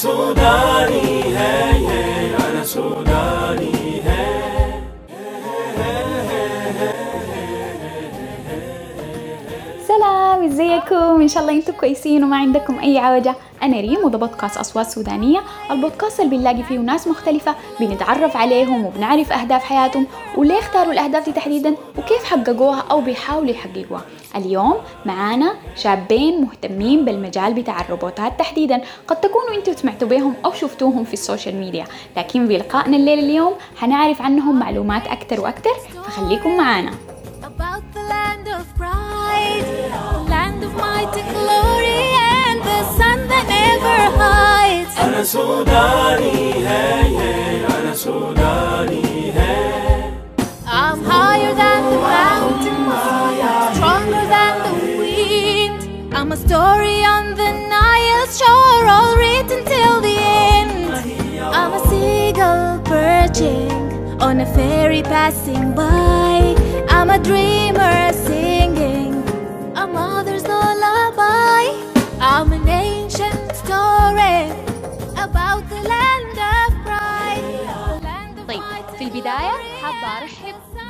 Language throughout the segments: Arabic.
سوداني هي أنا سوداني سلام إزيكم؟ إن شاء الله أنتم كويسين وما عندكم أي عوجة. أنا ريم وده بودكاست أصوات سودانية. البودكاست اللي بنلاقي فيه ناس مختلفة بنتعرف عليهم وبنعرف أهداف حياتهم وليه اختاروا الأهداف دي تحديدا وكيف حققوها أو بيحاولوا يحققوها. اليوم معانا شابين مهتمين بالمجال بتاع الروبوتات تحديدا. قد تكونوا أنتوا سمعتوا بيهم أو شفتوهم في السوشيال ميديا لكن في لقائنا الليلة اليوم حنعرف عنهم معلومات أكتر وأكتر فخليكم معانا. About the land of pride, land of glory, never hides. Ana Sudani hai yeah, Ana Sudani hai. I'm higher than the mountains Stronger than the wind. I'm a story on the Nile's shore All written till the end. I'm a seagull perching On a ferry passing by. I'm a dreamer singing that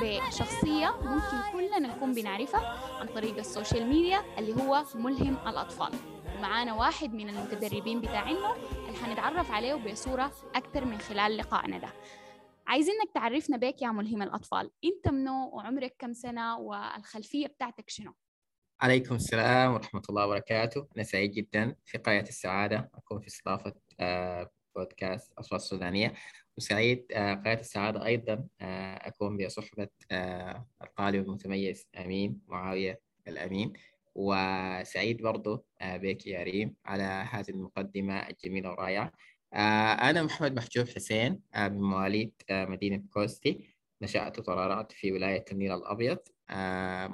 بشخصية ممكن كلنا نكون بنعرفها عن طريق ال social media اللي هو ملهم الأطفال. ومعانا واحد من المتدربين بتاعنا اللي حنتعرف عليه بصورة أكتر من خلال لقائنا ده. عايزينك تعرفنا بيك يا ملهم الأطفال. أنت منو وعمرك كم سنة والخلفية بتاعتك شنو؟ عليكم السلام ورحمة الله وبركاته. أنا سعيد جدا. في قرية السعادة أكون في استضافة آه، بودكاست أصوات السودانية وسعيد آه، قرية السعادة أيضا آه، أكون بصحبة آه، القارئ المتميز أمين معاوية الأمين. وسعيد برضو بك يا ريم على هذه المقدمة الجميلة والرائعة. أنا محمد محجوب حسين من مواليد مدينة كوستي. نشأت وترعرعت في ولاية النيل الأبيض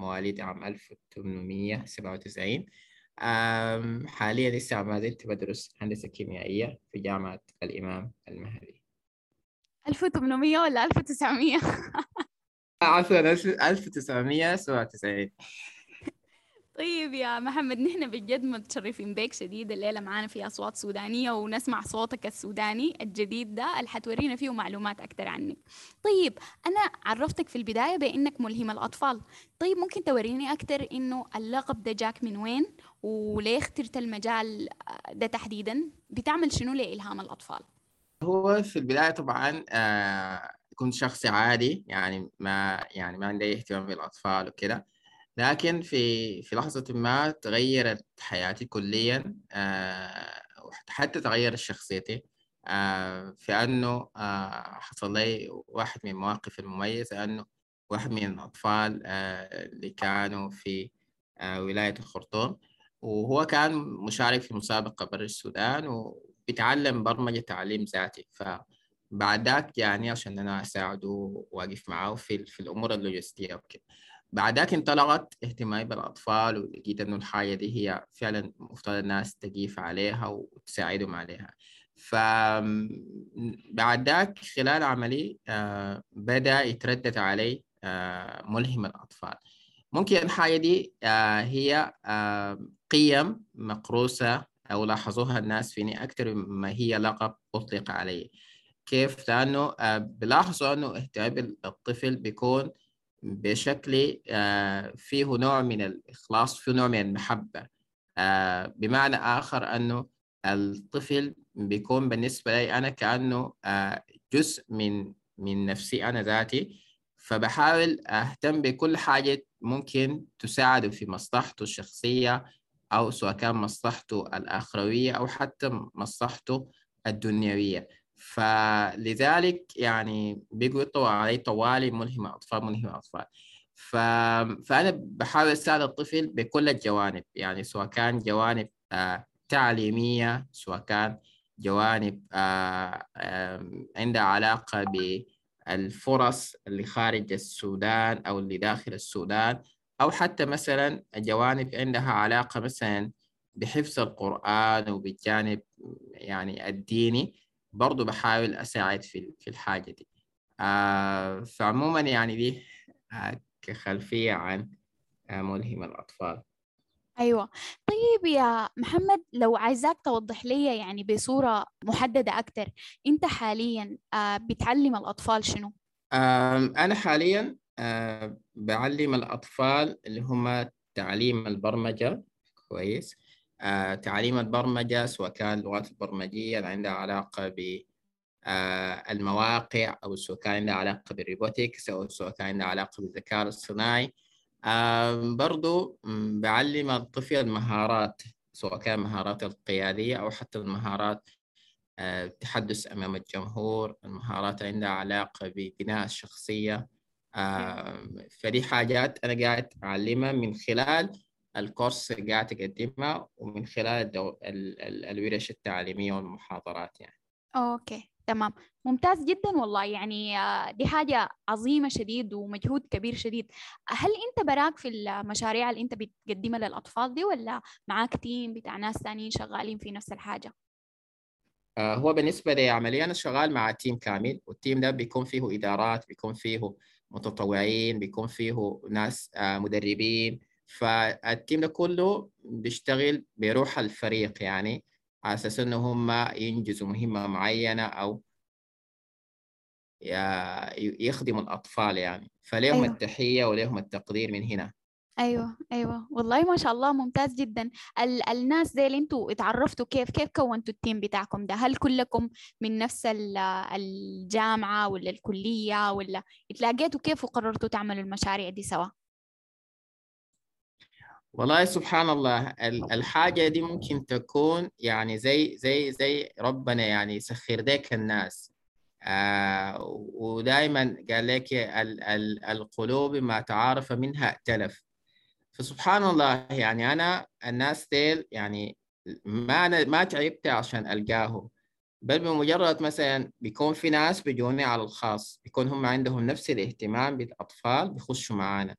مواليد عام 1897 آم، حاليا لسه ما زلت بدرس هندسة كيميائية في جامعة الإمام المهدي. 1800 ولا 1900 عفوا 1997 طيب يا محمد نحن بجد متشرفين بيك شديد الليلة معانا في أصوات سودانية ونسمع صوتك السوداني الجديد ده اللي حتورينا فيه معلومات أكتر عنك. طيب أنا عرفتك في البداية بأنك ملهم الأطفال. طيب ممكن توريني أكتر إنه اللقب ده جاك من وين وليه اخترت المجال ده تحديدا؟ بتعمل شنو لإلهام الأطفال؟ هو في البداية طبعا آه، كنت شخص عادي يعني ما يعني ما عندي اهتمام بالأطفال وكده. لكن في في لحظة ما تغيرت حياتي كليا آه، وحتى تغيرت شخصيتي آه، في أنه حصل لي واحد من المواقف المميزة أنه واحد من الأطفال اللي كانوا في ولاية الخرطوم. وهو كان مشارك في مسابقة برا السودان وبيتعلم برمجة تعليم ذاتي. فبعد ذاك يعني عشان أنا أساعده وأقف معه في, في الأمور اللوجستية وكده. بعد ذاك انطلقت اهتمامي بالأطفال ولقيت إنه الحاجة دي هي فعلا مفترض الناس تقيف عليها وتساعدهم عليها. فبعد ذاك خلال عملي آه، بدأ يتردد علي آه، ملهم الأطفال. ممكن الحاجة دي آه، هي قيم مقروسة أو لاحظوها الناس فيني أكثر مما هي لقب أطلق علي. كيف؟ لأنه آه، بلاحظوا أنه اهتمام بالطفل بيكون بشكل آه، فيه نوع من الإخلاص فيه نوع من المحبة. آه، بمعنى آخر أنه الطفل بيكون بالنسبة لي أنا كأنه جزء من من نفسي أنا ذاتي. فبحاول أهتم بكل حاجة ممكن تساعده في مصلحته الشخصية أو سواء كان مصلحته الأخروية أو حتى مصلحته الدنيوية. فلذلك يعني بيجوا يطلعوا علي طوالي ملهمة أطفال ملهمة أطفال. ف... فأنا بحاول أساعد الطفل بكل الجوانب. يعني سواء كان جوانب آه تعليمية سواء كان جوانب آه عندها علاقة بالفرص اللي خارج السودان أو اللي داخل السودان. أو حتى مثلا جوانب عندها علاقة مثلا بحفظ القرآن وبالجانب يعني الديني برضو بحاول أساعد في في الحاجة دي. آه فعموما يعني دي آه كخلفية عن آه ملهم الأطفال. أيوة. طيب يا محمد لو عايزاك توضح لي يعني بصورة محددة أكتر أنت حاليا آه، بتعلم الأطفال شنو؟ أنا حاليا بعلم الأطفال اللي هم تعليم البرمجة. كويس. آه، تعليم البرمجة سواء كان اللغات البرمجية اللي عندها علاقة بالمواقع أو سواء كان عندها علاقة بالروبوتكس أو سواء كان عندها علاقة بالذكاء الاصطناعي. آم، برضو بعلم الطفل المهارات سواء كان مهارات القيادية أو حتى المهارات آه، التحدث أمام الجمهور المهارات عندها علاقة ببناء الشخصية. آه، فدي حاجات أنا قاعد أعلمها من خلال الكورس اللي قاعد أقدمها ومن خلال الدو... ال... ال... الورش التعليمية والمحاضرات يعني. okay تمام. ممتاز جدا والله. يعني آه، دي حاجة عظيمة شديد ومجهود كبير شديد. هل أنت براك في المشاريع اللي أنت بتقدمها للأطفال دي ولا معاك team بتاع ناس تانيين شغالين في نفس الحاجة؟ آه، هو بالنسبة لعملي أنا شغال مع team كامل وال team ده بيكون فيه إدارات بيكون فيه متطوعين بيكون فيه ناس آه، مدربين. فال team ده كله بيشتغل بروح الفريق يعني على أساس إنه هم ينجزوا مهمة معينة أو ي- يخدموا الأطفال يعني. فليهم أيوة. التحية وليهم التقدير من هنا. أيوه أيوه. والله ما شاء الله ممتاز جدا. ال الناس دي اللي أنتوا اتعرفتوا كيف كيف كونتوا التيم بتاعكم ده؟ هل كلكم من نفس ال- الجامعة ولا الكلية ولا اتلاقيتوا كيف وقررتوا تعملوا المشاريع دي سوا؟ والله سبحان الله ال- الحاجة دي ممكن تكون يعني زي زي زي ربنا يعني يسخر لك الناس. آه ودائما قال لك ال ال القلوب ما تعارف منها ائتلف فسبحان الله يعني أنا الناس ديل يعني ما أنا ما تعبت عشان ألقاهم. بل بمجرد مثلا بيكون في ناس بيجوني على الخاص بيكون هم عندهم نفس الاهتمام بالأطفال بيخشوا معانا.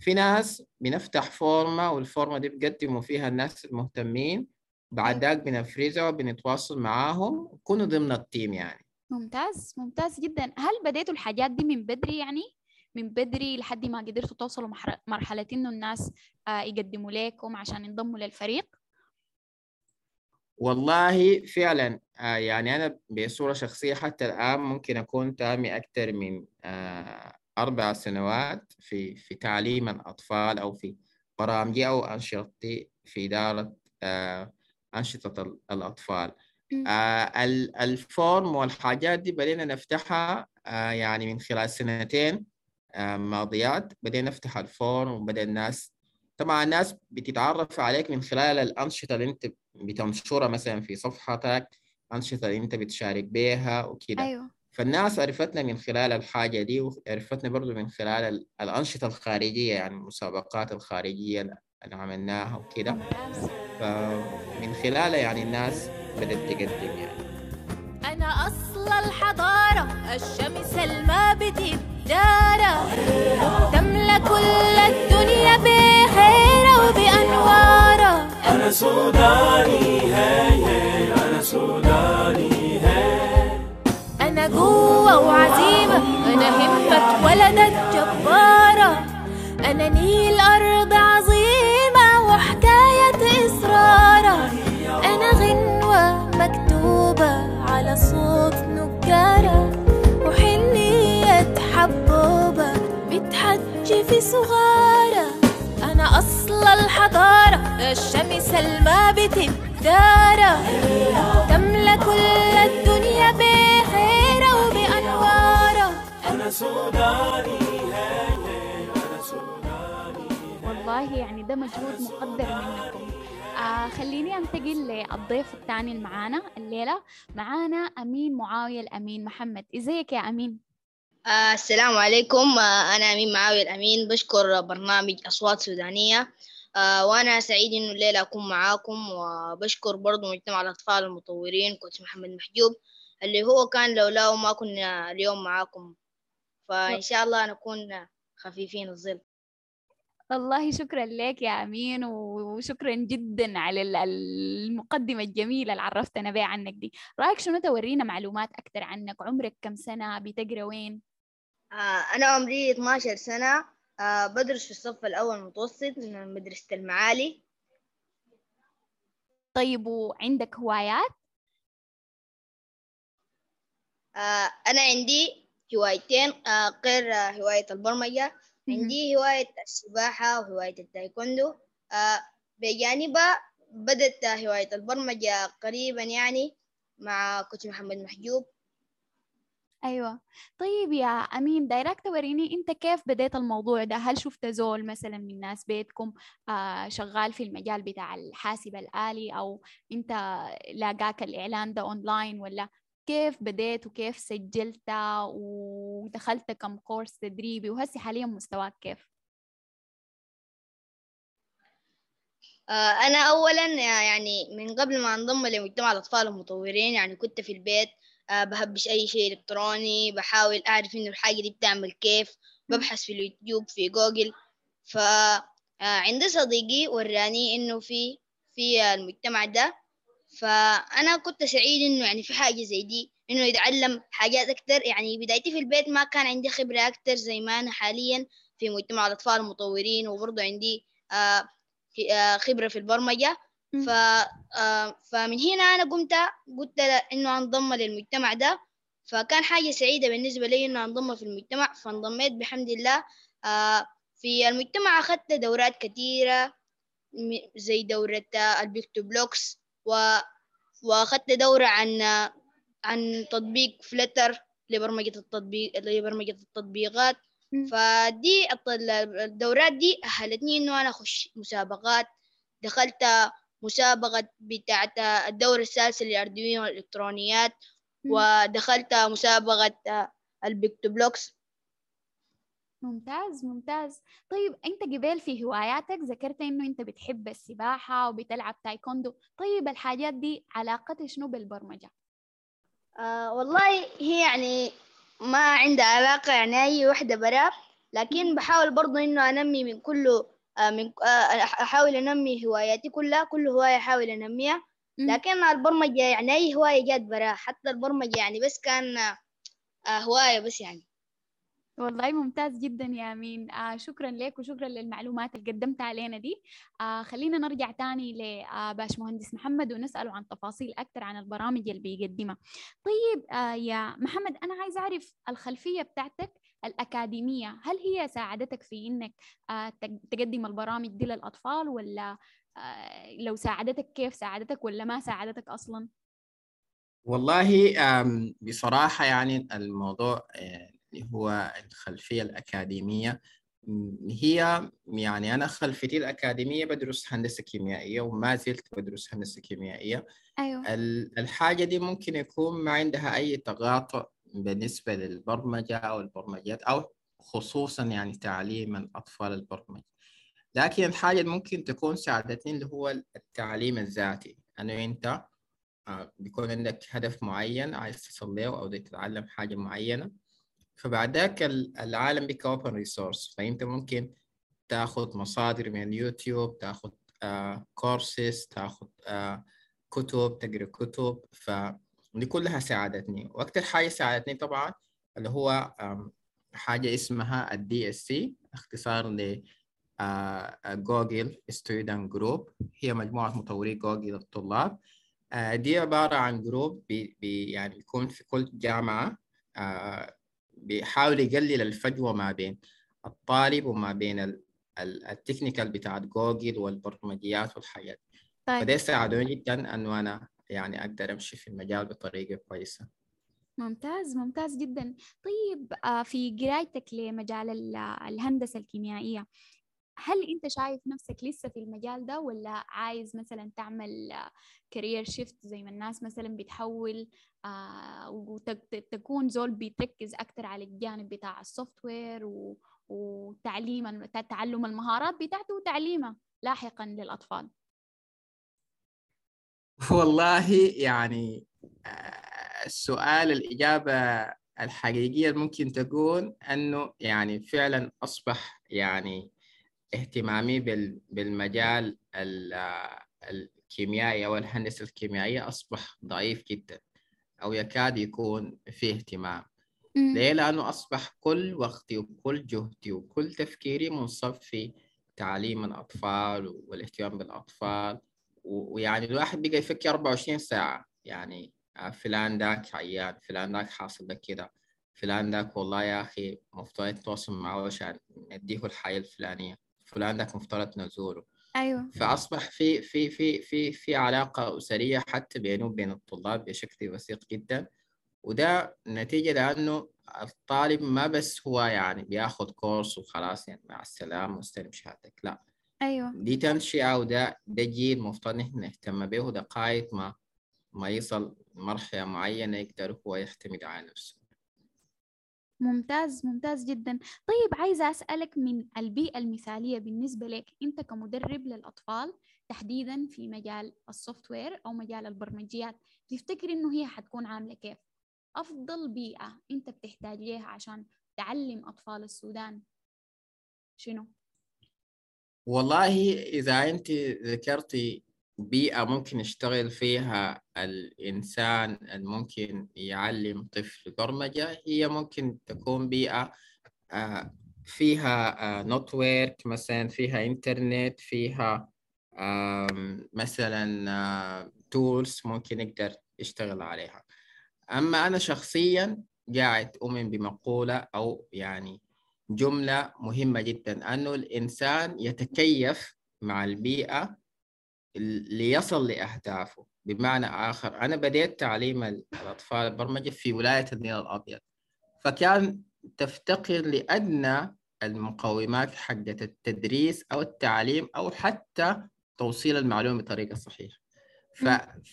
في ناس بنفتح فورمة والفورمة دي بقدموا فيها الناس المهتمين بعد ذاك بنفرزها وبنتواصل معاهم ويكونوا ضمن التيم يعني. ممتاز ممتاز جدا. هل بديتوا الحاجات دي من بدري يعني؟ من بدري لحد ما قدرتوا توصلوا مرحلة إنه الناس آه، يقدموا لكم عشان ينضموا للفريق. والله فعلا آه يعني أنا بصورة شخصية حتى الآن ممكن أكون تامي أكثر من آه أربع سنوات في في تعليم الأطفال أو في برامجي أو أنشطتي في إدارة أنشطة ال- الأطفال. ال form والحاجات دي بدينا نفتحها يعني من خلال سنتين. ماضيات بدينا نفتح ال form وبدأ الناس طبعا الناس بتتعرف عليك من خلال الأنشطة اللي أنت بتنشرها مثلا في صفحتك أنشطة اللي أنت بتشارك بيها وكده. أيوه. فالناس عرفتنا من خلال الحاجة دي وعرفتنا برضو من خلال ال- الأنشطة الخارجية يعني المسابقات الخارجية اللي عملناها وكده. فمن خلالها يعني الناس بدأت تقدم يعني. أنا أصل الحضارة الشمس الما بتدارة تملى كل الدنيا بخيرة وبأنوارة أنا سوداني هي هي أنا سوداني هي أنا قوة وعزيمة. أنا همة ولدت جبارة أنا نيل صغارة أنا أصل الحضارة الشمس الما بتدارة تملى كل الدنيا بخيرة وبأنوارة أنا سوداني هي هي أنا سوداني والله يعني ده مجهود مقدر منكم. آه خليني أنتقل للضيف الثاني اللي معانا الليلة. معانا أمين معاوية الأمين. محمد إزيك يا أمين؟ آه السلام عليكم. آه أنا أمين معاوية الأمين بشكر برنامج أصوات سودانية. آه وأنا سعيد إنه الليلة أكون معاكم وبشكر برضو مجتمع الأطفال المطورين كوتش محمد محجوب اللي هو كان لولاه ما كنا اليوم معاكم. فإن شاء الله نكون خفيفين الظل. والله شكرا لك يا أمين وشكرا جدا على ال- المقدمة الجميلة اللي عرفتنا بها عنك دي. رأيك شنو؟ تورينا معلومات أكثر عنك. عمرك كم سنة؟ بتقرأ وين؟ أنا عمري 12 سنة آه بدرس في الصف الأول متوسط من مدرسة المعالي. طيب وعندك هوايات؟ آه، أنا عندي هوايتين آه، غير آه، هواية البرمجة. عندي هواية السباحة وهواية التايكوندو. آه، بجانبها بدأت هواية البرمجة قريبا يعني مع كوتش محمد محجوب. أيوه. طيب يا أمين دايرك توريني أنت كيف بديت الموضوع ده؟ هل شفت زول مثلا من ناس بيتكم آه شغال في المجال بتاع الحاسب الآلي أو أنت لاقاك الإعلان ده أونلاين ولا؟ كيف بديت وكيف سجلت ودخلت كم كورس تدريبي؟ وهسي حاليا مستواك كيف؟ آه، أنا أولا يعني من قبل ما أنضم لمجتمع الأطفال المطورين يعني كنت في البيت بهبش أي شيء إلكتروني بحاول أعرف إنه الحاجة دي بتعمل كيف. ببحث في اليوتيوب في جوجل. فعند صديقي وراني إنه في في المجتمع ده. فأنا كنت سعيد إنه يعني في حاجة زي دي إنه يتعلم حاجات أكتر. يعني بدايتي في البيت ما كان عندي خبرة أكتر زي ما أنا حاليا في مجتمع الأطفال المطورين. وبرضه عندي آه، آه، خبرة في البرمجة. ف آه، فمن هنا أنا قمت قلت إنه أنضم للمجتمع ده. فكان حاجة سعيدة بالنسبة لي إنه أنضم في المجتمع فانضميت بحمد الله. آه، في المجتمع أخذت دورات كثيرة زي دورة آه، ال PictoBlox و... وأخذت دورة عن عن تطبيق Flutter لبرمجة التطبيق لبرمجة التطبيقات. فدي الدورات دي أهلتني إنه أنا أخش مسابقات. دخلت مسابقة بتاعت الدورة الثالثة لل Arduino الإلكترونيات مم. ودخلت مسابقة ال PictoBlox. ممتاز ممتاز. طيب أنت قبل في هواياتك ذكرت إنه أنت بتحب السباحة وبتلعب تايكوندو. طيب الحاجات دي علاقتها شنو بالبرمجة؟ آه والله هي يعني ما عندها علاقة يعني أي وحدة برا لكن بحاول برضو إنه أنمي من كله من آه أحاول أنمي هواياتي كلها كل هواية أحاول أنميها. مم. لكن البرمجة يعني أي هواية جات برا حتى البرمجة يعني بس كان آه هواية بس يعني. والله ممتاز جدا يا أمين. آه شكرا لك وشكرا للمعلومات اللي قدمتها علينا دي. آه خلينا نرجع تاني لباش مهندس محمد ونسأله عن تفاصيل أكثر عن البرامج اللي بيقدمها. طيب آه يا محمد أنا عايز أعرف الخلفية بتاعتك الأكاديمية. هل هي ساعدتك في إنك آه تق- تقدم البرامج دي للأطفال ولا آه لو ساعدتك كيف ساعدتك ولا ما ساعدتك أصلا؟ والله بصراحة يعني الموضوع آه، اللي هو الخلفية الأكاديمية هي يعني أنا خلفيتي الأكاديمية بدرس هندسة كيميائية وما زلت بدرس هندسة كيميائية. ال- الحاجة دي ممكن يكون ما عندها أي تقاطع بالنسبة للبرمجة أو البرمجيات أو خصوصا يعني تعليم الأطفال البرمجة. لكن الحاجة اللي ممكن تكون ساعدتني اللي هو التعليم الذاتي. أنه أنت آه، بيكون عندك هدف معين عايز تصل له أو تتعلم حاجة معينة. فبعد ذاك ال- العالم بيك open resource. فأنت ممكن تاخذ مصادر من اليوتيوب تاخذ كورسز تاخذ كتب تقرأ كتب. فدي كلها ساعدتني. وأكثر حاجة ساعدتني طبعا اللي هو حاجة اسمها ال DSC اختصار ل Google Student Group هي مجموعة مطوري جوجل الطلاب دي عبارة عن group بي بي يعني بيكون في كل جامعة بيحاول يقلل الفجوة ما بين الطالب وما بين ال- ال- ال technical بتاعت جوجل والبرمجيات والحاجات. طيب. فده ساعدوني جدا إنه أنا يعني أقدر أمشي في المجال بطريقة كويسة. ممتاز ممتاز جدا. طيب آه، في قرايتك لمجال ال- الهندسة الكيميائية هل أنت شايف نفسك لسه في المجال ده ولا عايز مثلا تعمل career shift زي ما الناس مثلا بتحول وتكون زول بتركز أكتر على الجانب بتاع ال software وتعليم تعلم المهارات بتاعته وتعليمها لاحقا للأطفال؟ والله يعني آه، السؤال الإجابة الحقيقية ممكن تكون أنه يعني فعلا أصبح يعني اهتمامي بال- بالمجال ال- آه، الكيميائي أو الهندسة الكيميائية أصبح ضعيف جدا أو يكاد يكون فيه اهتمام. ليه؟ لأنه أصبح كل وقتي وكل جهدي وكل تفكيري منصب في تعليم الأطفال والاهتمام بالأطفال ويعني الواحد بقى يفكر 24 ساعة. يعني آه، فلان ذاك عيان فلان ذاك حاصل لك كده. فلان ذاك والله يا أخي مفترض تتواصل معه عشان نديه الحياة الفلانية. فلان ذاك مفترض نزوره. أيوه. فأصبح في في في في في علاقة أسرية حتى بينه وبين الطلاب بشكل وثيق جدا. وده نتيجة لأنه الطالب ما بس هو يعني بياخد course وخلاص يعني مع السلامة واستلم شهادتك. لا أيوه دي تنشئة وده ده جيل مفترض نحن نهتم به لغاية ما ما يصل مرحلة معينة يقدر هو يعتمد على نفسه ممتاز ممتاز جدا طيب عايزة أسألك من البيئة المثالية بالنسبة لك أنت كمدرب للأطفال تحديدا في مجال ال software أو مجال البرمجيات تفتكر إنه هي حتكون عاملة كيف؟ أفضل بيئة أنت بتحتاج ليها عشان تعلم أطفال السودان شنو؟ والله إذا أنت ذكرتي بيئة ممكن يشتغل فيها الإنسان الممكن يعلم طفل برمجة هي ممكن تكون بيئة آه، فيها نتورك مثلا فيها إنترنت فيها مثلا تولز ممكن يقدر يشتغل عليها. أما أنا شخصيا قاعد أؤمن بمقولة أو يعني جملة مهمة جدا. أنه الإنسان يتكيف مع البيئة ليصل لأهدافه. بمعنى آخر أنا بديت تعليم الأطفال البرمجة في ولاية النيل الأبيض. فكان تفتقر لأدنى المقومات حقة التدريس أو التعليم أو حتى توصيل المعلومة بطريقة صحيحة.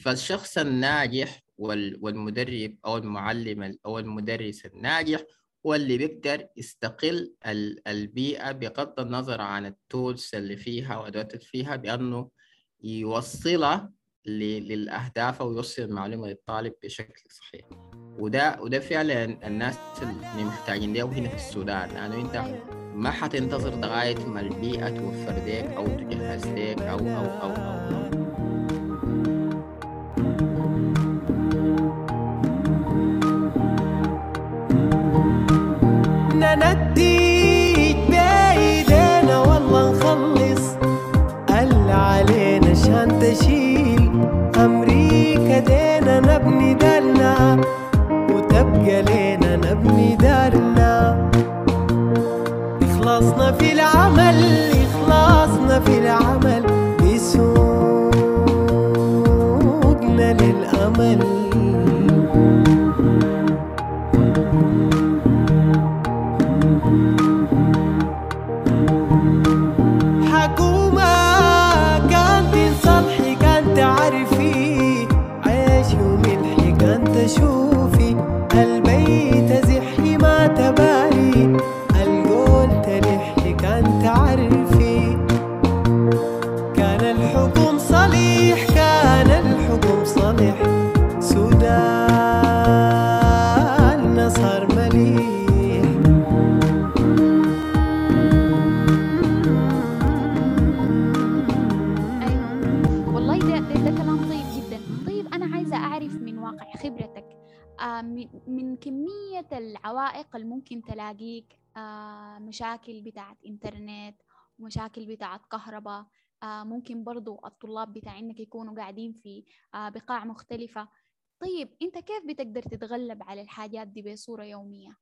فالشخص الناجح وال... والمدرب أو المعلم أو المدرس الناجح هو اللي بيقدر يستقل ال- البيئة بغض النظر عن التولز اللي فيها وأدوات اللي فيها بأنه يوصلها للأهداف أو يوصل المعلومة للطالب بشكل صحيح وده وده فعلا الناس اللي محتاجين له هنا في السودان لأنه أنت أيوة. ما حتنتظر لغاية ما البيئة توفر لك أو تجهز لك أو أو أو أو, أو. نديك بإيدينا والله نخلص. اللي علينا عشان تشيل ومشاكل بتاعت كهرباء آه ممكن برضو الطلاب بتاعينك يكونوا قاعدين في آه بقاع مختلفة طيب أنت كيف بتقدر تتغلب على الحاجات دي بصورة يومية؟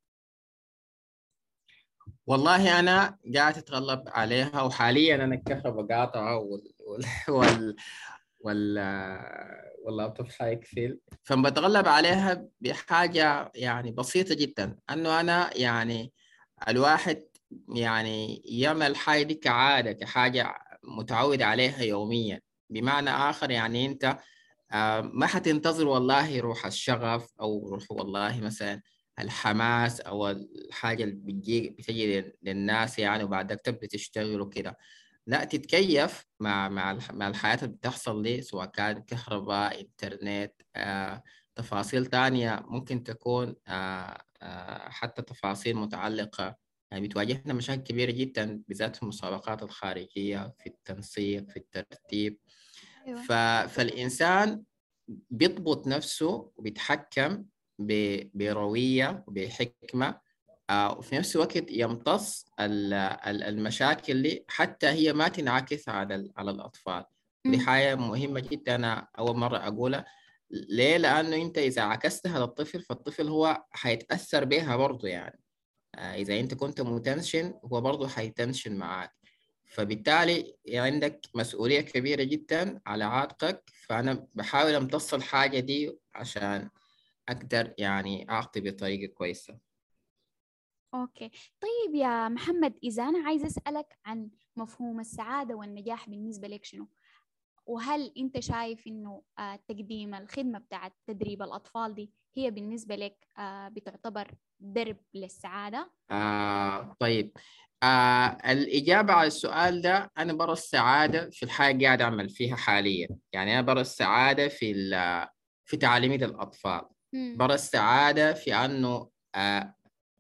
والله أنا قاعد أتغلب عليها وحاليا أنا الكهرباء قاطعة وال وال وال وال واللابتوب حيقفل فبتغلب عليها بحاجة يعني بسيطة جدا أنه أنا يعني الواحد يعني يعمل الحاجة دي كعادة كحاجة متعود عليها يوميا. بمعنى آخر يعني أنت آه، ما حتنتظر والله روح الشغف أو روح والله مثلا الحماس أو الحاجة اللي بتجي بتجي لل- للناس يعني وبعدك تبدأ تشتغل وكده. لا تتكيف مع مع الح- مع الحياة اللي بتحصل لي سواء كان كهرباء إنترنت آه، تفاصيل تانية ممكن تكون آه، حتى تفاصيل متعلقة بتواجهنا مشاكل كبيرة جدا بالذات في المسابقات الخارجية في التنسيق في الترتيب أيوة. ف... فالإنسان بيضبط نفسه وبيتحكم ب... بروية وبحكمة آه، وفي نفس الوقت يمتص ال- ال- المشاكل اللي حتى هي ما تنعكس على على الأطفال ودي مم. حاجة مهمة جدا أنا أول مرة أقولها ليه؟ لأنه أنت إذا عكستها للطفل فالطفل هو حيتأثر بها برضه يعني آه، إذا أنت كنت متنشن هو برضه حيتنشن معاك. فبالتالي عندك مسؤولية كبيرة جدا على عاتقك فأنا بحاول أمتص الحاجة دي عشان أقدر يعني أعطي بطريقة كويسة. okay. طيب يا محمد إذا أنا عايزه أسألك عن مفهوم السعادة والنجاح بالنسبة لك شنو؟ وهل أنت شايف إنه آه، تقديم الخدمة بتاعت تدريب الأطفال دي هي بالنسبة لك آه، بتعتبر درب للسعادة؟ آه طيب. آه الإجابة على السؤال ده أنا برى السعادة في الحاجة قاعد أعمل فيها حاليا. يعني أنا برى السعادة في في تعليمي للأطفال مم. برى السعادة في أنه آه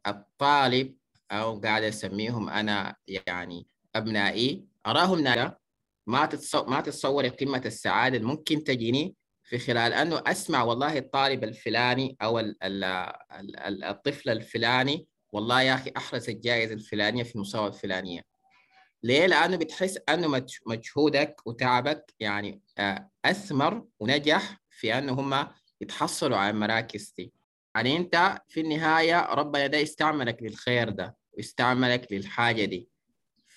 الطالب أو قاعد أسميهم أنا يعني أبنائي أراهم ناجح. ما تتصور ما تتصوري قمة السعادة اللي ممكن تجيني في خلال أنه أسمع والله الطالب الفلاني أو ال ال ال ال الطفل الفلاني والله يا أخي أحرز الجائزة الفلانية في المسابقة الفلانية. ليه؟ لأنه بتحس مج- مجهودك وتعبك يعني آه، أثمر ونجح في أنه هم يتحصلوا على المراكز دي يعني أنت في النهاية ربنا ده يستعملك للخير ده ويستعملك للحاجة دي.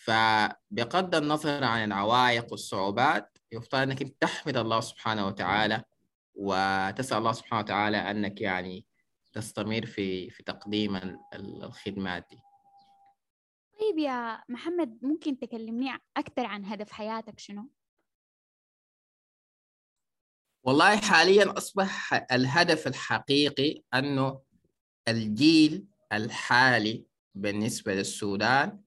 فبغض النظر عن العوائق والصعوبات يفترض أنك أنت تحمد الله سبحانه وتعالى وتسأل الله سبحانه وتعالى أنك يعني تستمر في في تقديم ال- ال- الخدمات دي. طيب يا محمد ممكن تكلمني أكثر عن هدف حياتك شنو؟ والله حاليا أصبح الهدف الحقيقي أنه الجيل الحالي بالنسبة للسودان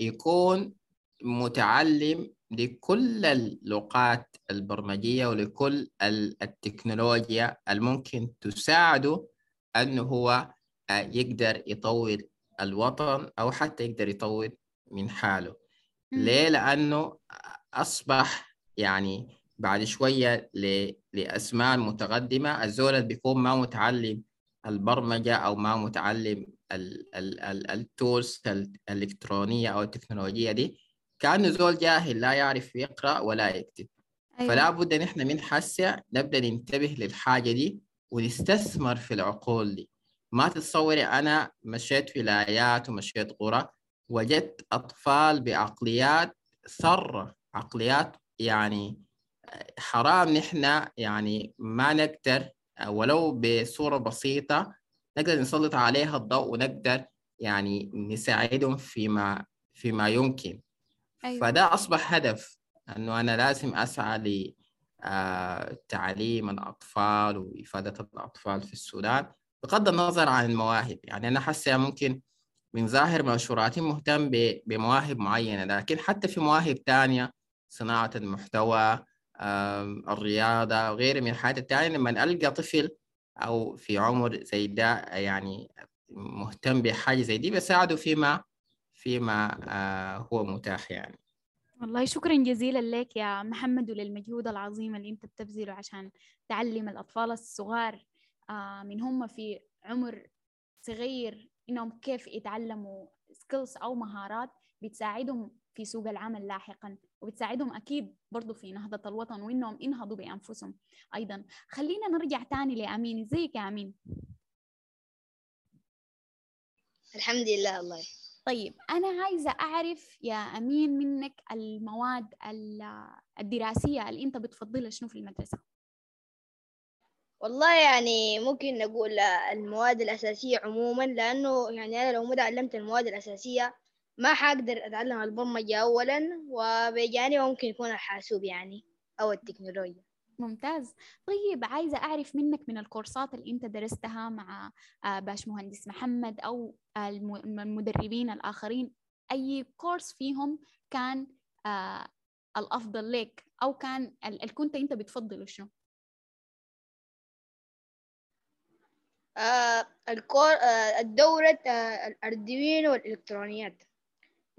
يكون متعلم لكل اللغات البرمجية ولكل ال- التكنولوجيا الممكن تساعده أنه هو آه، يقدر يطور الوطن أو حتى يقدر يطور من حاله. ليه؟ لأنه أصبح يعني بعد شوية ل- لأزمان متقدمة الزول اللي بيكون ما متعلم البرمجة أو ما متعلم التولز الإلكترونية أو التكنولوجية دي كأنه زول جاهل لا يعرف يقرأ ولا يكتب. فلا بد نحن من حسة نبدأ ننتبه للحاجة دي ونستثمر في العقول دي. ما تتصوري أنا مشيت ولايات ومشيت قرى وجدت أطفال بعقليات ثرة عقليات يعني حرام نحن يعني ما نقدر ولو بصورة بسيطة نقدر نسلط عليها الضوء ونقدر يعني نساعدهم فيما فيما يمكن أيوة. فده أصبح هدف أنه أنا لازم أسعى لتعليم الأطفال وإفادة الأطفال في السودان بغض النظر عن المواهب يعني أنا حاسة ممكن من ظاهر منشوراتي مهتم بمواهب معينة لكن حتى في مواهب تانية صناعة المحتوى الرياضة وغيره من الحاجات التانية لما ألقى طفل أو في عمر زي ده يعني مهتم بحاجة زي دي بساعده فيما فيما آه، هو متاح يعني. والله شكرا جزيلا لك يا محمد وللمجهود العظيم اللي أنت بتبذله عشان تعلم الأطفال الصغار آه، من هم في عمر صغير إنهم كيف يتعلموا سكيلز أو مهارات بتساعدهم في سوق العمل لاحقا. وبتساعدهم أكيد برضو في نهضة الوطن وإنهم ينهضوا بأنفسهم أيضا. خلينا نرجع تاني لأمين. إزيك يا أمين؟ الحمد لله الله طيب أنا عايزة أعرف يا أمين منك المواد ال- الدراسية اللي أنت بتفضلها شنو في المدرسة؟ والله يعني ممكن نقول المواد الأساسية عموما لأنه يعني أنا لو ما تعلمت المواد الأساسية ما حقدر أتعلم البرمجة أولا وبجانب ممكن يكون الحاسوب يعني أو التكنولوجيا. ممتاز. طيب عايزة أعرف منك من الكورسات اللي أنت درستها مع آه، باشمهندس محمد أو الم- المدربين الآخرين. أي كورس فيهم كان آه، الأفضل لك أو كان ال- اللي كنت أنت بتفضله شنو؟ آه الكور آه الدورة آه الأردوينو والإلكترونيات.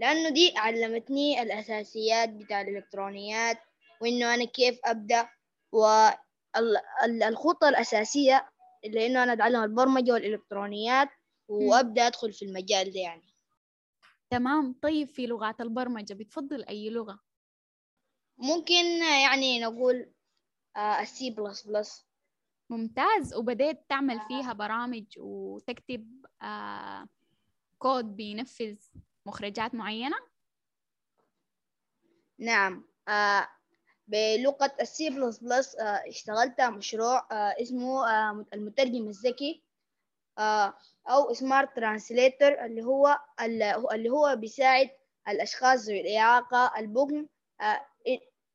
لأنه دي علمتني الأساسيات بتاع الإلكترونيات وإنه أنا كيف أبدأ والخطة الأساسية اللي إنه أنا أتعلم البرمجة والإلكترونيات وأبدأ أدخل في المجال ده يعني. تمام. طيب في لغات البرمجة بتفضل أي لغة؟ ممكن يعني نقول ال C plus plus ممتاز. وبدأت تعمل فيها برامج وتكتب آه كود بينفذ مخرجات معينة؟ نعم. آه بلغة plus plus اشتغلت مشروع آه اسمه آه المترجم الذكي آه أو smart translator اللي هو اللي هو بيساعد الأشخاص ذوي الإعاقة البكم آه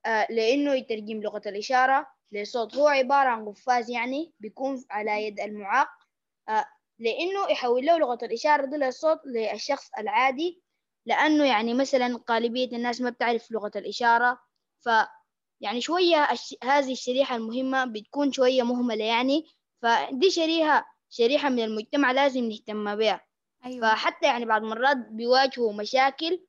آه لأنه يترجم لغة الإشارة لصوت. هو عبارة عن قفاز يعني بيكون على يد المعاق آه لأنه يحول له لغة الإشارة دي للصوت للشخص العادي لأنه يعني مثلا غالبية الناس ما بتعرف لغة الإشارة ف يعني شوية. هذه الشريحة المهمة بتكون شوية مهملة يعني فدي شريحة شريحة من المجتمع لازم نهتم بها أيوة. فحتى يعني بعض المرات بيواجهوا مشاكل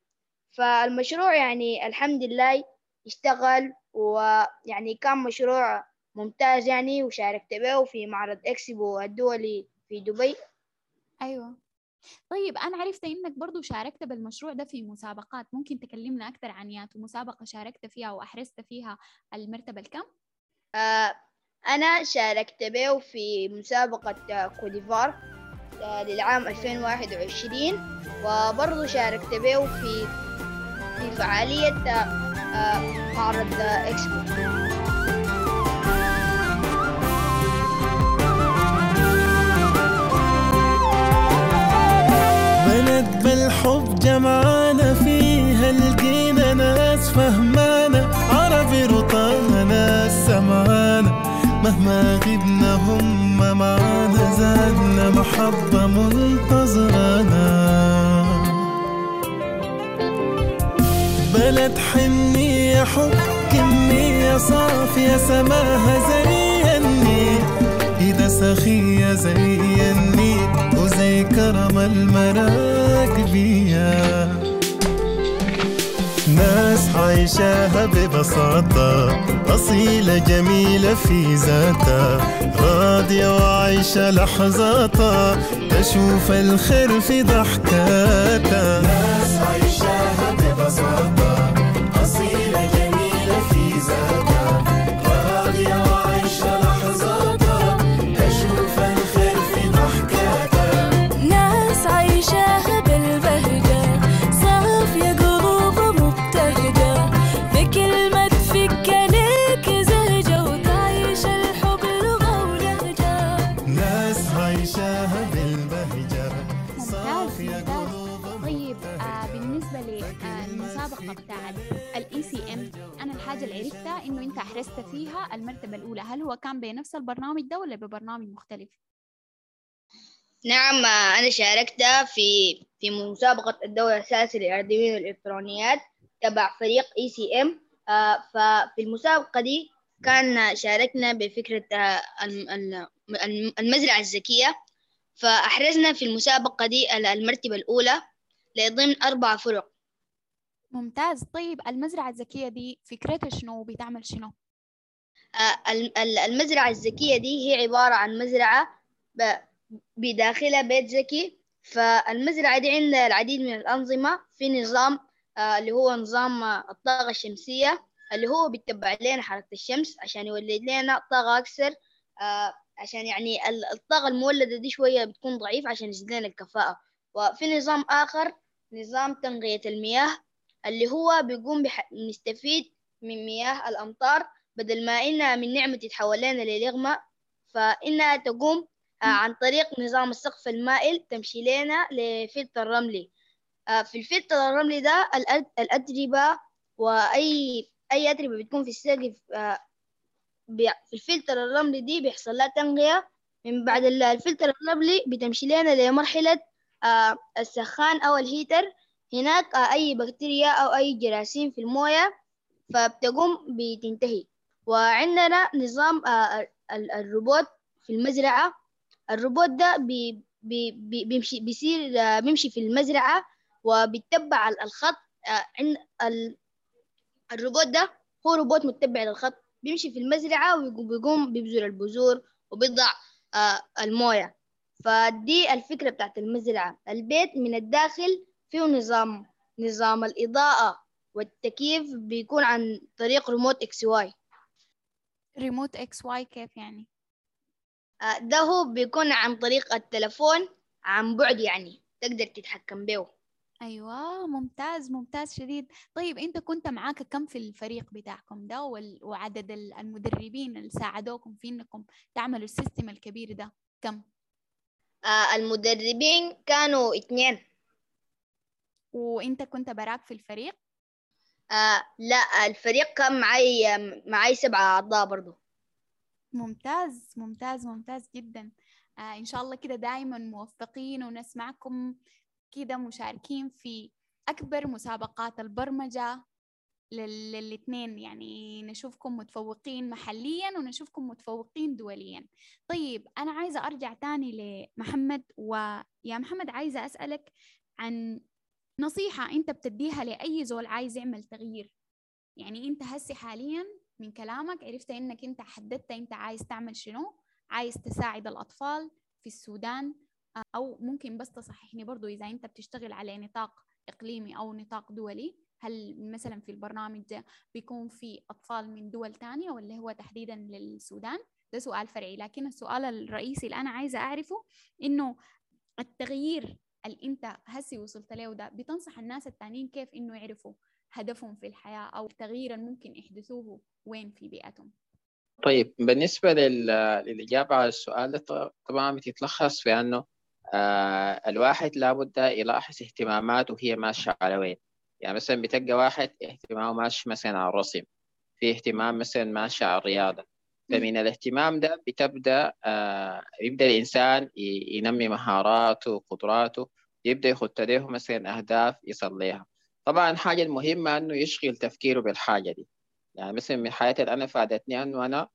فالمشروع يعني الحمد لله اشتغل ويعني كان مشروع ممتاز يعني وشاركت به في معرض إكسبو الدولي في دبي؟ أيوة. طيب أنا عرفت إنك برضو شاركت بالمشروع ده في مسابقات. ممكن تكلمنا أكثر عن يات مسابقة شاركت فيها وأحرزت فيها المرتبة الكم؟ آه أنا شاركت به في مسابقة كوديفار آه للعام 2021 وبرضو شاركت به في في فعالية آه معرض إكسبو. بالحب جمعانا فيها لقينا ناس فهمانا عربي رطانا سمعانا مهما غبنا هم معانا زادنا محبة منتظرانا. بلد حنية حب كمية صافية سماها زي النيل. إيدها سخية زي النيل كرم المراكبية ناس عايشاها ببساطة أصيلة جميلة في ذاتها. راضية وعايشة لحظاتها تشوف الخير في ضحكاتها. ناس عايشاها ببساطة أحرزت فيها المرتبة الأولى. هل هو كان بنفس البرنامج ده ولا ببرنامج مختلف؟ نعم أنا شاركت في في مسابقة الدوري الأساسي لل Arduino والإلكترونيات تبع فريق ACM ففي المسابقة دي كان شاركنا بفكرة آه، الم- الم- الم- المزرعة الذكية. فأحرزنا في المسابقة دي ال- المرتبة الأولى لضمن أربع فرق. ممتاز. طيب المزرعة الذكية دي فكرتها شنو؟ بتعمل شنو؟ ال- ال- المزرعة الذكية دي هي عبارة عن مزرعة بداخلها بيت ذكي. فالمزرعة دي عندها العديد من الأنظمة في نظام آه، اللي هو نظام آه، الطاقة الشمسية اللي هو بيتبع لنا حركة الشمس عشان يولد لنا طاقة أكثر آه، عشان يعني ال- الطاقة المولدة دي شوية بتكون ضعيفة عشان يزيد لنا الكفاءة. وفي نظام آخر نظام تنقية المياه اللي هو بيقوم بح... نستفيد من مياه الأمطار بدل ما إنها من نعمة تتحول لنا للغمة فإنها تقوم آه، عن طريق نظام السقف المائل تمشي لنا لفلتر رملي. آه، في الفلتر الرملي ده الأتربة وأي أي أتربة بتكون في السقف آه، في الفلتر الرملي دي بيحصل لها تنقية. من بعد ال- الفلتر الرملي بتمشي لنا لمرحلة السخان أو ال heater. هناك أي بكتيريا أو أي جراثيم في الموية فبتقوم بتنتهي. وعندنا نظام آه، ال- الروبوت في المزرعة. الروبوت ده بي بي بي بيمشي بيصير آه، بيمشي في المزرعة وبيتبع ال- الخط آه، عند ال- الروبوت ده هو روبوت متبع للخط. بيمشي في المزرعة ويقوم بيقوم بيبذر البذور وبيضع آه، الموية. فدي الفكرة بتاعت المزرعة. البيت من الداخل فيه نظام نظام الإضاءة والتكييف بيكون عن طريق RemoteXY. RemoteXY كيف يعني؟ آه، ده هو بيكون عن طريق التلفون عن بعد يعني تقدر تتحكم به. أيوه ممتاز ممتاز شديد. طيب أنت كنت معاك كم في الفريق بتاعكم ده وعدد ال- المدربين اللي ساعدوكم في إنكم تعملوا السيستم الكبير ده؟ كم؟ آه، المدربين كانوا اتنين وأنت كنت براك في الفريق؟ آه لا الفريق كان معي معي سبعة أعضاء برضو. ممتاز ممتاز ممتاز جدا. آه إن شاء الله كده دايما موفقين ونسمعكم كده مشاركين في أكبر مسابقات البرمجة لل- للاثنين. يعني نشوفكم متفوقين محليا ونشوفكم متفوقين دوليا. طيب أنا عايزة أرجع تاني لمحمد ويا محمد عايزة أسألك عن نصيحة أنت بتديها لأي زول عايز يعمل تغيير. يعني أنت هسي حاليا من كلامك عرفت إنك أنت حددت أنت عايز تعمل شنو عايز تساعد الأطفال في السودان أو ممكن بس تصححني برضو إذا أنت بتشتغل على نطاق إقليمي أو نطاق دولي. هل مثلا في البرنامج ده بيكون في أطفال من دول تانية ولا هو تحديدا للسودان؟ ده سؤال فرعي. لكن السؤال الرئيسي اللي أنا عايزة أعرفه إنه التغيير اللي انت هسي وصلت له ده بتنصح الناس التانيين كيف إنه يعرفوا هدفهم في الحياة أو التغيير اللي ممكن يحدثوه وين في بيئتهم. طيب بالنسبة لل... للإجابة على السؤال طبعا بتتلخص في أنه آه الواحد لابد يلاحظ اهتماماته وهي ماشية على وين. يعني مثلا بتلقى واحد اهتمامه ماشي مثلا على الرسم في اهتمام مثلا ماشي على الرياضة. فمن الاهتمام ده بتبدأ آه يبدأ الإنسان ي- ينمي مهاراته وقدراته يبدأ يخط له مثلا أهداف يصل لها طبعا الحاجة المهمة أنه يشغل تفكيره بالحاجة دي. يعني مثلا من حياتي اللي أنا فادتني أنه أنا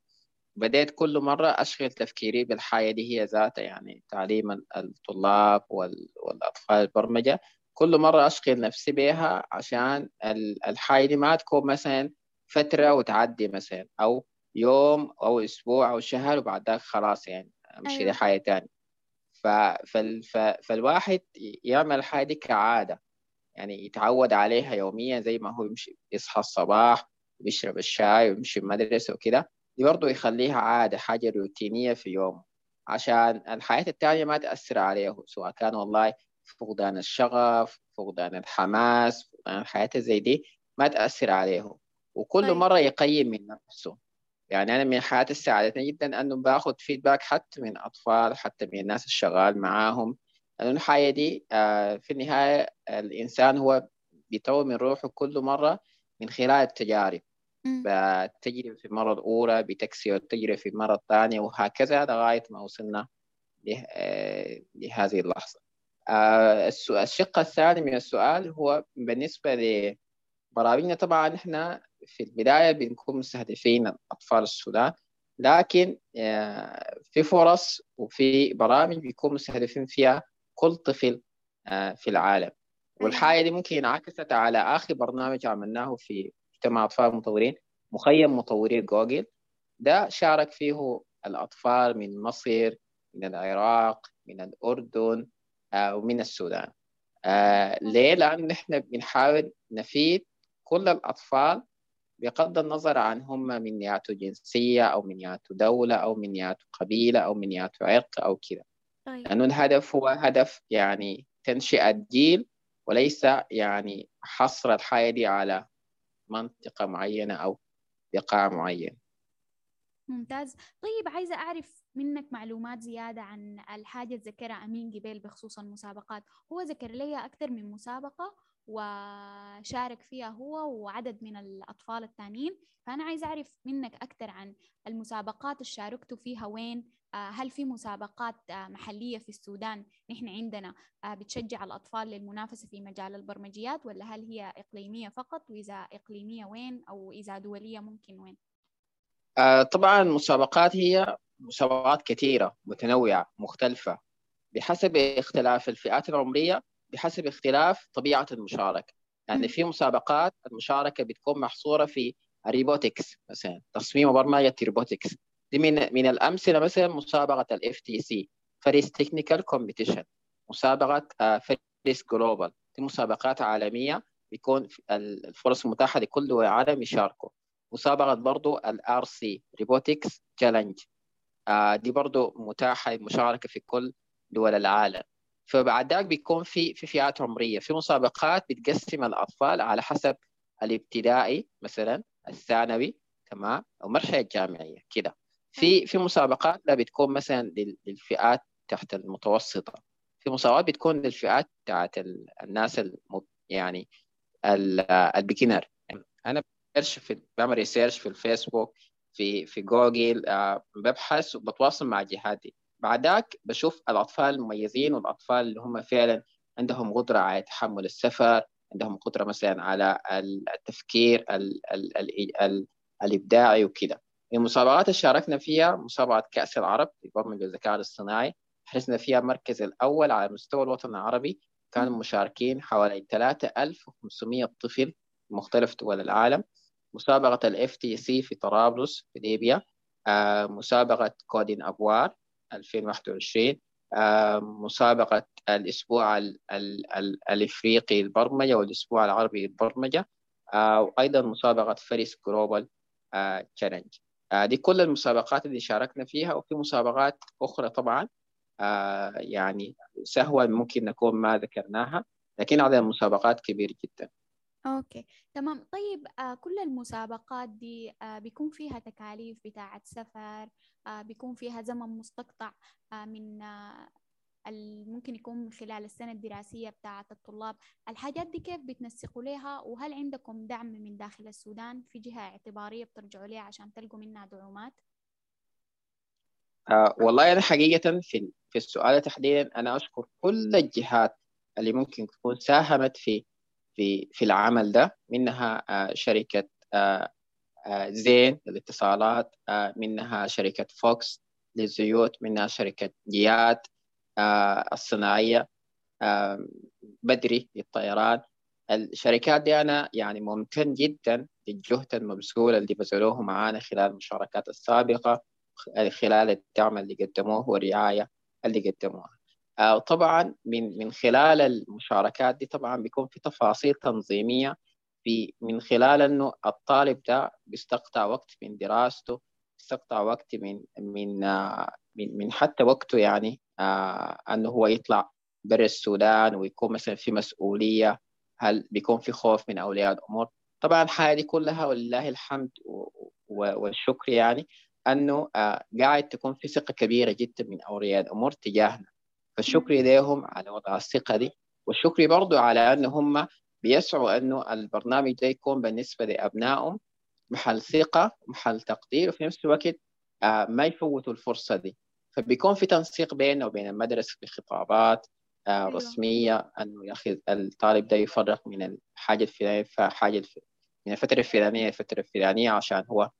بديت كل مرة أشغل تفكيري بالحاجة دي هي ذاتها. يعني تعليم ال- الطلاب وال- والأطفال البرمجة كل مرة أشغل نفسي بها عشان ال- الحاجة دي ما تكون مثلا فترة وتعدي مثلا أو يوم أو أسبوع أو شهر وبعد ذاك خلاص يعني أمشي أيوة. لحاجة تانية. ف... فال... ف... فالواحد يعمل الحاجة دي كعادة. يعني يتعود عليها يوميا زي ما هو يمشي يصحى الصباح ويشرب الشاي ويمشي المدرسة وكده. دي برضه يخليها عادة حاجة روتينية في يومه. عشان الحياة التانية ما تأثر عليه سواء كان والله فقدان الشغف فقدان الحماس فقدان الحياة زي دي ما تأثر عليه وكل طيب. مرة يقيم من نفسه. يعني أنا من الحياة السعادتني جدا أنه باخد فيدباك حتى من أطفال حتى من الناس الشغال معاهم. لأنه الحياة دي آه، في النهاية الإنسان هو بيطور من روحه كل مرة من خلال التجارب. بتجري في المرة الأولى بتكسر التجربة في المرة الثانية وهكذا لغاية ما وصلنا آه، لهذه اللحظة. آه، الشق الثاني من السؤال هو بالنسبة لبرامجنا طبعا إحنا في البداية بنكون مستهدفين أطفال السودان لكن آه، في فرص وفي برامج بيكون مستهدفين فيها كل طفل آه، في العالم. والحاجة دي ممكن انعكست على آخر برنامج عملناه في مجتمع أطفال المطورين مخيم مطوري جوجل. ده شارك فيه الأطفال من مصر من العراق من الأردن آه، ومن السودان. ليه؟ لأن إحنا بنحاول نفيد كل الأطفال بغض النظر عن هم من ياتوا جنسية أو من ياتوا دولة أو من ياتوا قبيلة أو من ياتوا عرق أو كذا. طيب. لأنه الهدف هو هدف يعني تنشئة جيل وليس يعني حصر الحياة دي على منطقة معينة أو بقاع معين. ممتاز. طيب عايزة أعرف منك معلومات زيادة عن الحاجة ذكرها أمين قبيل بخصوص المسابقات. هو ذكر لي أكثر من مسابقة وشارك فيها هو وعدد من الأطفال التانيين. فأنا عايزة أعرف منك أكثر عن المسابقات اللي شاركتوا فيها. وين؟ آه، هل في مسابقات آه، محلية في السودان نحن عندنا آه، بتشجع الأطفال للمنافسة في مجال البرمجيات ولا هل هي إقليمية فقط؟ وإذا إقليمية وين؟ أو إذا دولية ممكن وين؟ طبعا المسابقات هي مسابقات كثيرة متنوعة مختلفة بحسب اختلاف الفئات العمرية. بحسب اختلاف طبيعة المشاركة. يعني. في مسابقات المشاركة بتكون محصورة في ال robotics مثلا تصميم وبرمجة robotics دي من من الأمثلة مثلا مسابقة ال FTC FIRST technical competition مسابقة FIRST Global دي مسابقات عالمية بيكون الفرص المتاحة لكل دول العالم يشاركوا. مسابقة برضو ال RC robotics challenge دي برضو متاحة للمشاركه في كل دول العالم. فبعد ذلك بيكون في في فئات عمرية في مسابقات بتقسم الأطفال على حسب الابتدائي مثلا الثانوي تمام المرحله الجامعيه كده. في في مسابقات لا بتكون مثلا للفئات تحت المتوسطة. في مسابقات بتكون للفئات بتاعت الناس الم... يعني ال beginner أنا ب search في بعمل research في الفيسبوك في في جوجل آه، ببحث وبتواصل مع جهات دي بعد ذاك بشوف الأطفال المميزين والأطفال اللي هم فعلا عندهم قدرة على تحمل السفر عندهم قدرة مثلا على التفكير ال ال ال ال الإبداعي وكذا المسابقات اللي شاركنا فيها مسابقة كأس العرب لبرمجه الذكاء الاصطناعي. حرزنا فيها المركز الأول على مستوى الوطن العربي. كانوا مشاركين حوالي 3500 طفل مختلف دول العالم. مسابقة ال FTC في طرابلس في ليبيا. آه، مسابقة Codeavour. 2021 آه، مسابقة الأسبوع ال ال ال الإفريقي للبرمجة والأسبوع العربي للبرمجة وأيضا مسابقة FIRST Global Challenge دي كل المسابقات اللي شاركنا فيها وفي مسابقات أخرى طبعا يعني سهوا ممكن نكون ما ذكرناها لكن عدد المسابقات كبير جدا. okay تمام. طيب آه كل المسابقات دي آه بيكون فيها تكاليف بتاعة سفر بيكون فيها زمن مستقطع آه من آه ممكن يكون من خلال السنة الدراسية بتاعة الطلاب. الحاجات دي كيف بتنسقوا لها وهل عندكم دعم من داخل السودان؟ في جهة اعتبارية بترجعوا لها عشان تلقوا منها دعومات؟ آه والله أنا حقيقة في في السؤال تحديدا أنا أشكر كل الجهات اللي ممكن تكون ساهمت في في في العمل ده منها آه، شركة آه، آه، زين للاتصالات منها شركة فوكس للزيوت منها شركة جياد الصناعية بدري للطيران. الشركات دي أنا يعني ممتن جدا للجهد المبذول اللي بذلوه معانا خلال المشاركات السابقة خلال الدعم اللي قدموه والرعاية اللي قدموها. آه، طبعا من من خلال المشاركات دي طبعا بيكون في تفاصيل تنظيمية في من خلال إنه الطالب ده بيستقطع وقت من دراسته بيستقطع وقت من من من, من حتى وقته يعني آه إنه هو يطلع برا السودان ويكون مثلا في مسؤولية هل بيكون في خوف من أولياء الأمور؟ طبعا الحاجة دي كلها ولله الحمد والشكر يعني إنه آه قاعد تكون في ثقة كبيرة جدا من أولياء الأمور تجاهنا. فالشكر لهم على وضع الثقة دي والشكر برضو على أن هم بيسعوا أنه البرنامج ده يكون بالنسبة لأبنائهم محل ثقة محل تقدير وفي نفس الوقت آه، ما يفوتوا الفرصة دي. فبيكون في تنسيق بينه وبين المدرسة بخطابات آه، أيوة. رسمية أنه يا أخي الطالب ده يفرق من الحاجة الفلانية فحاجة من الفترة الفلانية للفترة الفلانية عشان هو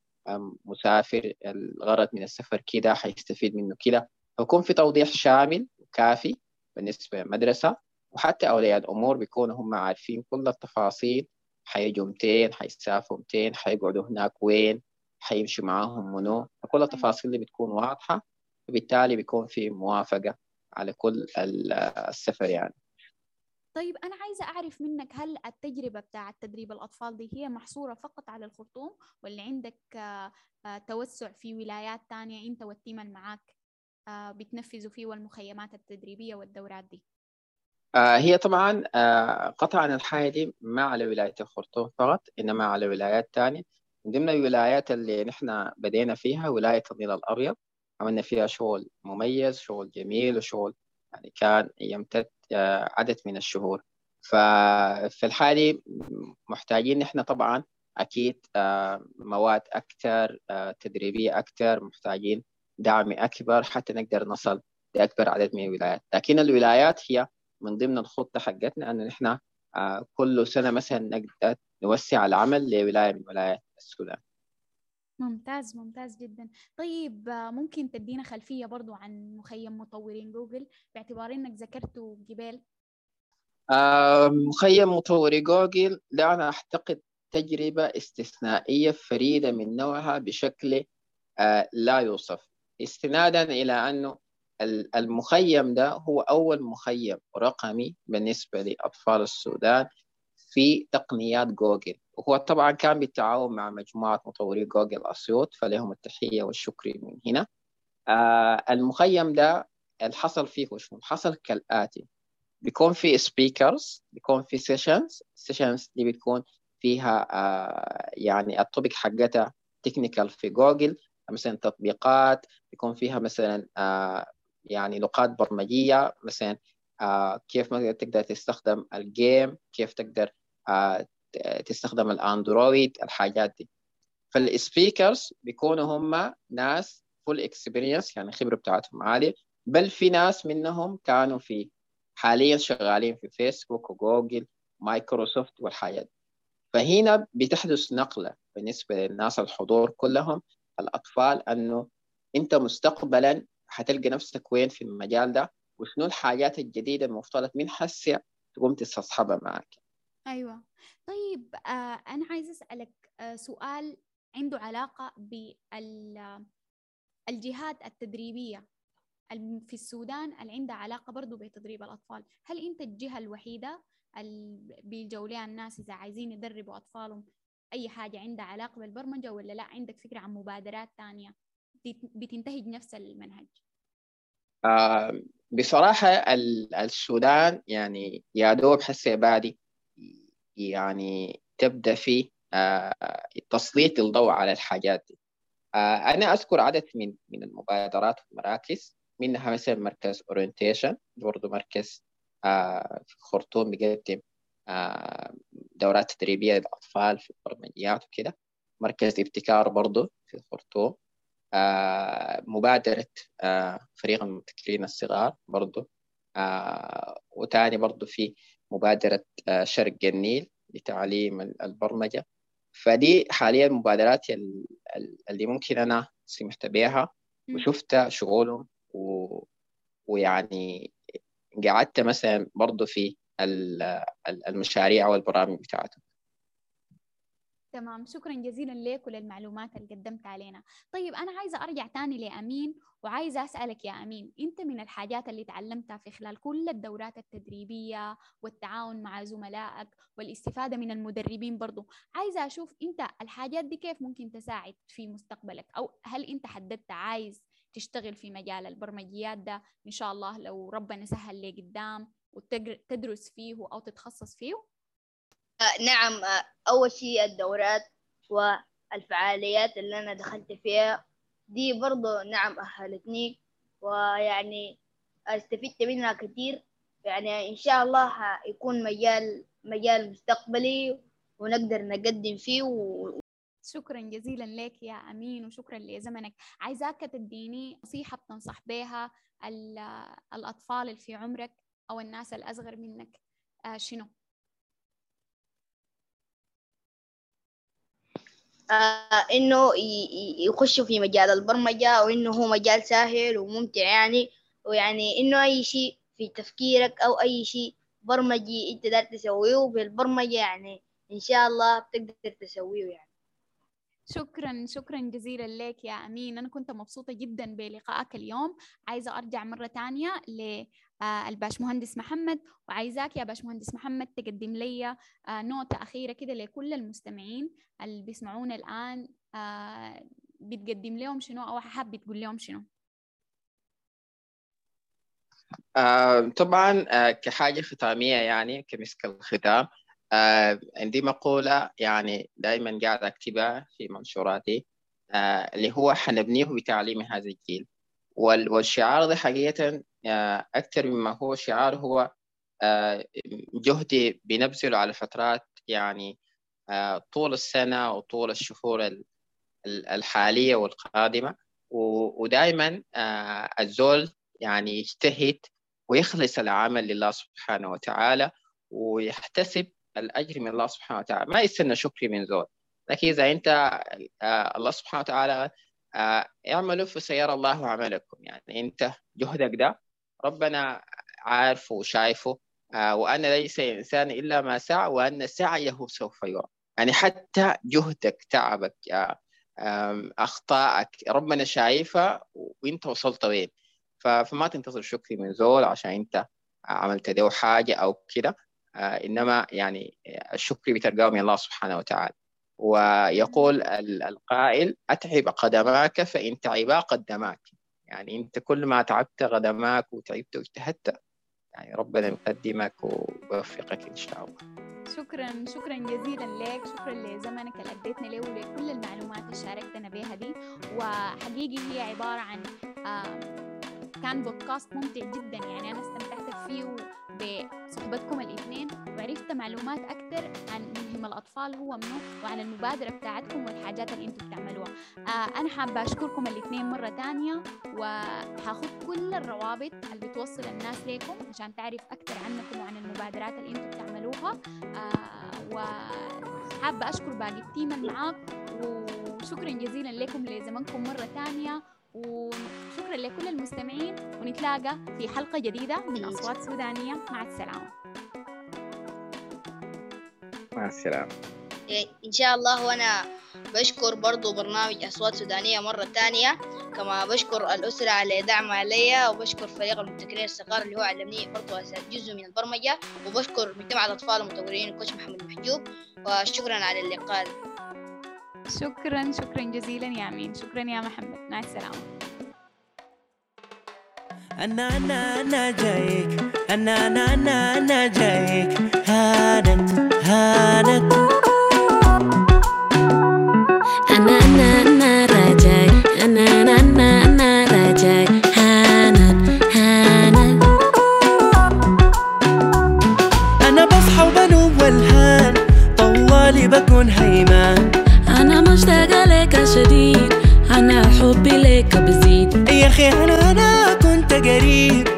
مسافر الغرض من السفر كده حيستفيد منه كده. فيكون في توضيح شامل كافي بالنسبة للمدرسة. وحتى أولياء الأمور بيكونوا هم عارفين كل التفاصيل. حيجوا متين حيسافروا متين حيقعدوا هناك وين حيمشوا معاهم منو. كل التفاصيل اللي بتكون واضحة وبالتالي بيكون في موافقة على كل السفر يعني. طيب أنا عايزة أعرف منك هل التجربة بتاعة تدريب الأطفال دي هي محصورة فقط على الخرطوم ولا عندك آه، آه، توسع في ولايات تانية أنت والتيم اللي معاك آه، بتنفذوا فيه والمخيمات التدريبية والدورات دي؟ آه، هي طبعا آه، قطعا الحاجة دي ما على ولاية الخرطوم فقط إنما على ولايات تانية. من ضمن الولايات اللي نحن بدينا فيها ولاية النيل الأبيض عملنا فيها شغل مميز شغل جميل وشغل يعني كان يمتد عدد من الشهور. ففي الحالة محتاجين نحن طبعا أكيد مواد أكثر تدريبية أكثر محتاجين دعم أكبر حتى نقدر نصل لأكبر عدد من الولايات. لكن الولايات هي من ضمن الخطة حقتنا أن نحن آه، كل سنة مثلا نقدر نوسع العمل لولاية من ولايات السودان. ممتاز ممتاز جدا. طيب آه، ممكن تدينا خلفية برضو عن مخيم مطورين جوجل باعتبار إنك ذكرته آه مخيم مطوري جوجل ده أنا أعتقد تجربة استثنائية فريدة من نوعها بشكل آه لا يوصف. استنادا إلى أنه المخيم ده هو أول مخيم رقمي بالنسبة لأطفال السودان في تقنيات جوجل. وهو طبعا كان بالتعاون مع مجموعة مطوري جوجل أسيوط فلهم التحية والشكر من هنا. آه المخيم ده اللي حصل فيه شنو؟ حصل كالآتي. بيكون في speakers بيكون في sessions ال sessions دي بتكون فيها آه يعني الطبق حقتها technical في جوجل مثلا تطبيقات بيكون فيها مثلا آه يعني لغات برمجية مثلا آه كيف تقدر تستخدم ال game كيف تقدر آه تستخدم الأندرويد الحاجات دي. فال speakers بيكونوا هم ناس full experience يعني الخبره بتاعتهم عالية بل في ناس منهم كانوا في حاليا شغالين في فيسبوك وجوجل مايكروسوفت والحاجات فهنا بتحدث نقلة بالنسبة للناس الحضور كلهم الأطفال إنه أنت مستقبلا حتلقى نفسك وين في المجال ده؟ وشنو الحاجات الجديدة المفترض من هسه تقوم تستصحبها معك؟ أيوة. طيب آه أنا عايزة أسألك آه سؤال عنده علاقة بالجهات التدريبية. في السودان اللي عندها علاقة برضو بتدريب الأطفال. هل أنت الجهة الوحيدة اللي لها الناس إذا عايزين يدربوا أطفالهم أي حاجة عندها علاقة بالبرمجة ولا لا؟ عندك فكرة عن مبادرات بت- بتنتهج نفس المنهج؟ آه بصراحة ال- السودان يعني يا دوب حسي بادي يعني تبدأ في آه تسليط الضوء على الحاجات دي. آه أنا أذكر عدد من من المبادرات والمراكز منها مثلا مركز أورينتيشن برضه مركز آه في الخرطوم بيقدم آه دورات تدريبية للأطفال في البرمجيات وكده. مركز ابتكار برضه في الخرطوم. مبادرة آه فريق المبتكرين الصغار برضه آه وتاني برضه في مبادرة آه شرق النيل لتعليم البرمجة. فدي حاليا المبادرات ال- ال- اللي ممكن أنا سمعت بها. وشفت شغلهم و... ويعني قعدت مثلا برضه في ال- ال- المشاريع والبرامج بتاعتهم. تمام. شكرا جزيلا لك وللمعلومات اللي قدمت علينا. طيب أنا عايزة أرجع تاني لأمين وعايزة أسألك يا أمين أنت من الحاجات اللي تعلمتها في خلال كل الدورات التدريبية والتعاون مع زملائك والاستفادة من المدربين برضو عايزة أشوف أنت الحاجات دي كيف ممكن تساعد في مستقبلك؟ أو هل أنت حددت عايز تشتغل في مجال البرمجيات ده؟ إن شاء الله لو ربنا سهل لي قدام وتدرس فيه أو تتخصص فيه؟ نعم آه، أول شيء الدورات والفعاليات اللي أنا دخلت فيها دي برضو نعم أهلتني ويعني استفدت منها كتير يعني إن شاء الله هيكون مجال مجال مستقبلي ونقدر نقدم فيه و... شكرا جزيلا لك يا أمين وشكرا لزمنك عايزاك تديني نصيحة بتنصح بها ال- الأطفال اللي في عمرك أو الناس الأصغر منك آه شنو؟ آه ي- يخشوا في مجال البرمجة وإنه هو مجال سهل وممتع يعني. ويعني إنه أي شيء في تفكيرك أو أي شيء برمجي أنت دار تسويه بالبرمجة يعني إن شاء الله بتقدر تسويه يعني. شكرا شكرا جزيلا لك يا أمين. أنا كنت مبسوطة جدا بلقائك اليوم. عايزة أرجع مرة تانية للباشمهندس محمد وعايزاك يا باشمهندس محمد تقدم لي آه، نوتة أخيرة كده لكل المستمعين اللي بيسمعونا الآن آه، بتقدم لهم شنو أو حابة تقول لهم شنو؟ آه طبعا آه كحاجة ختامية يعني كمسك الختام آه عندي مقولة يعني دائما قاعد أكتبها في منشوراتي آه اللي هو حنبنيه بتعليم هذا الجيل. وال- والشعار ده حقيقة آه أكثر مما هو شعار هو آه جهدي بنبذله على فترات يعني آه طول السنة وطول الشهور ال- ال- الحالية والقادمة. ودائما آه الزول يعني يجتهد ويخلص العمل لله سبحانه وتعالى ويحتسب الأجر من الله سبحانه وتعالى. ما يستنى شكري من زول. لكن إذا أنت آه الله سبحانه وتعالى آه اعملوا فسيرى الله عملكم. يعني أنت جهدك ده ربنا عارفه وشايفه آه وأن ليس إنسان إلا ما سعى وأن سعيه سوف يرى. يعني حتى جهدك تعبك آه أخطائك ربنا شايفها وأنت وصلت وين. فما تنتظر شكري من زول عشان أنت عملت له حاجة أو كده. إنما يعني الشكر بتلقاه من الله سبحانه وتعالى. ويقول القائل أتعب قدماك فإن تعبا قدماك. يعني أنت كل ما تعبت قدماك وتعبت واجتهدت يعني ربنا يقدمك ويوفقك إن شاء الله. شكرا شكرا جزيلا لك. شكرا لزمنك اللي اديتنا له ولكل المعلومات اللي شاركتنا بها دي. وحقيقي هي عبارة عن كان بودكاست ممتع جدا. يعني أنا استمتعت فيه بصحبتكم الإثنين وعرفت معلومات أكثر عن ملهم الأطفال هو منه وعن المبادرة بتاعتكم والحاجات اللي أنتم بتعملوها. آه أنا حابة أشكركم الإثنين مرة تانية وحاخذ كل الروابط اللي بتوصل الناس لكم عشان تعرف أكثر عنكم وعن المبادرات اللي أنتم بتعملوها. آه وحابة أشكر باقي التيم اللي معاك وشكرا جزيلا لكم لزمنكم مرة تانية وشكرا لكل المستمعين ونتلاقى في حلقة جديدة من أصوات سودانية. مع السلامة. مع السلامة. إيه، إن شاء الله وأنا بشكر برضو برنامج أصوات سودانية مرة تانية كما بشكر الأسرة على دعمها علي وبشكر فريق المبتكرين الصغار اللي هو علمني برضو جزء من البرمجة. وبشكر مجتمع الأطفال المطورين الكوتش محمد محجوب وشكرا على اللقاء. شكرا شكرا جزيلا يا أمين. شكرا يا محمد. مع السلامة. أنا أنا أنا جايك. أنا أنا أنا أنا جايك. هانت هانت. أنا أنا أنا أنا أنا أنا أنا هانت هانت. أنا بصحى وبنوم والهان. طوالي بكون هيمان. أنا مشتاقة لك شديد أنا حبي لك بزيد. يا أخي أنا قريب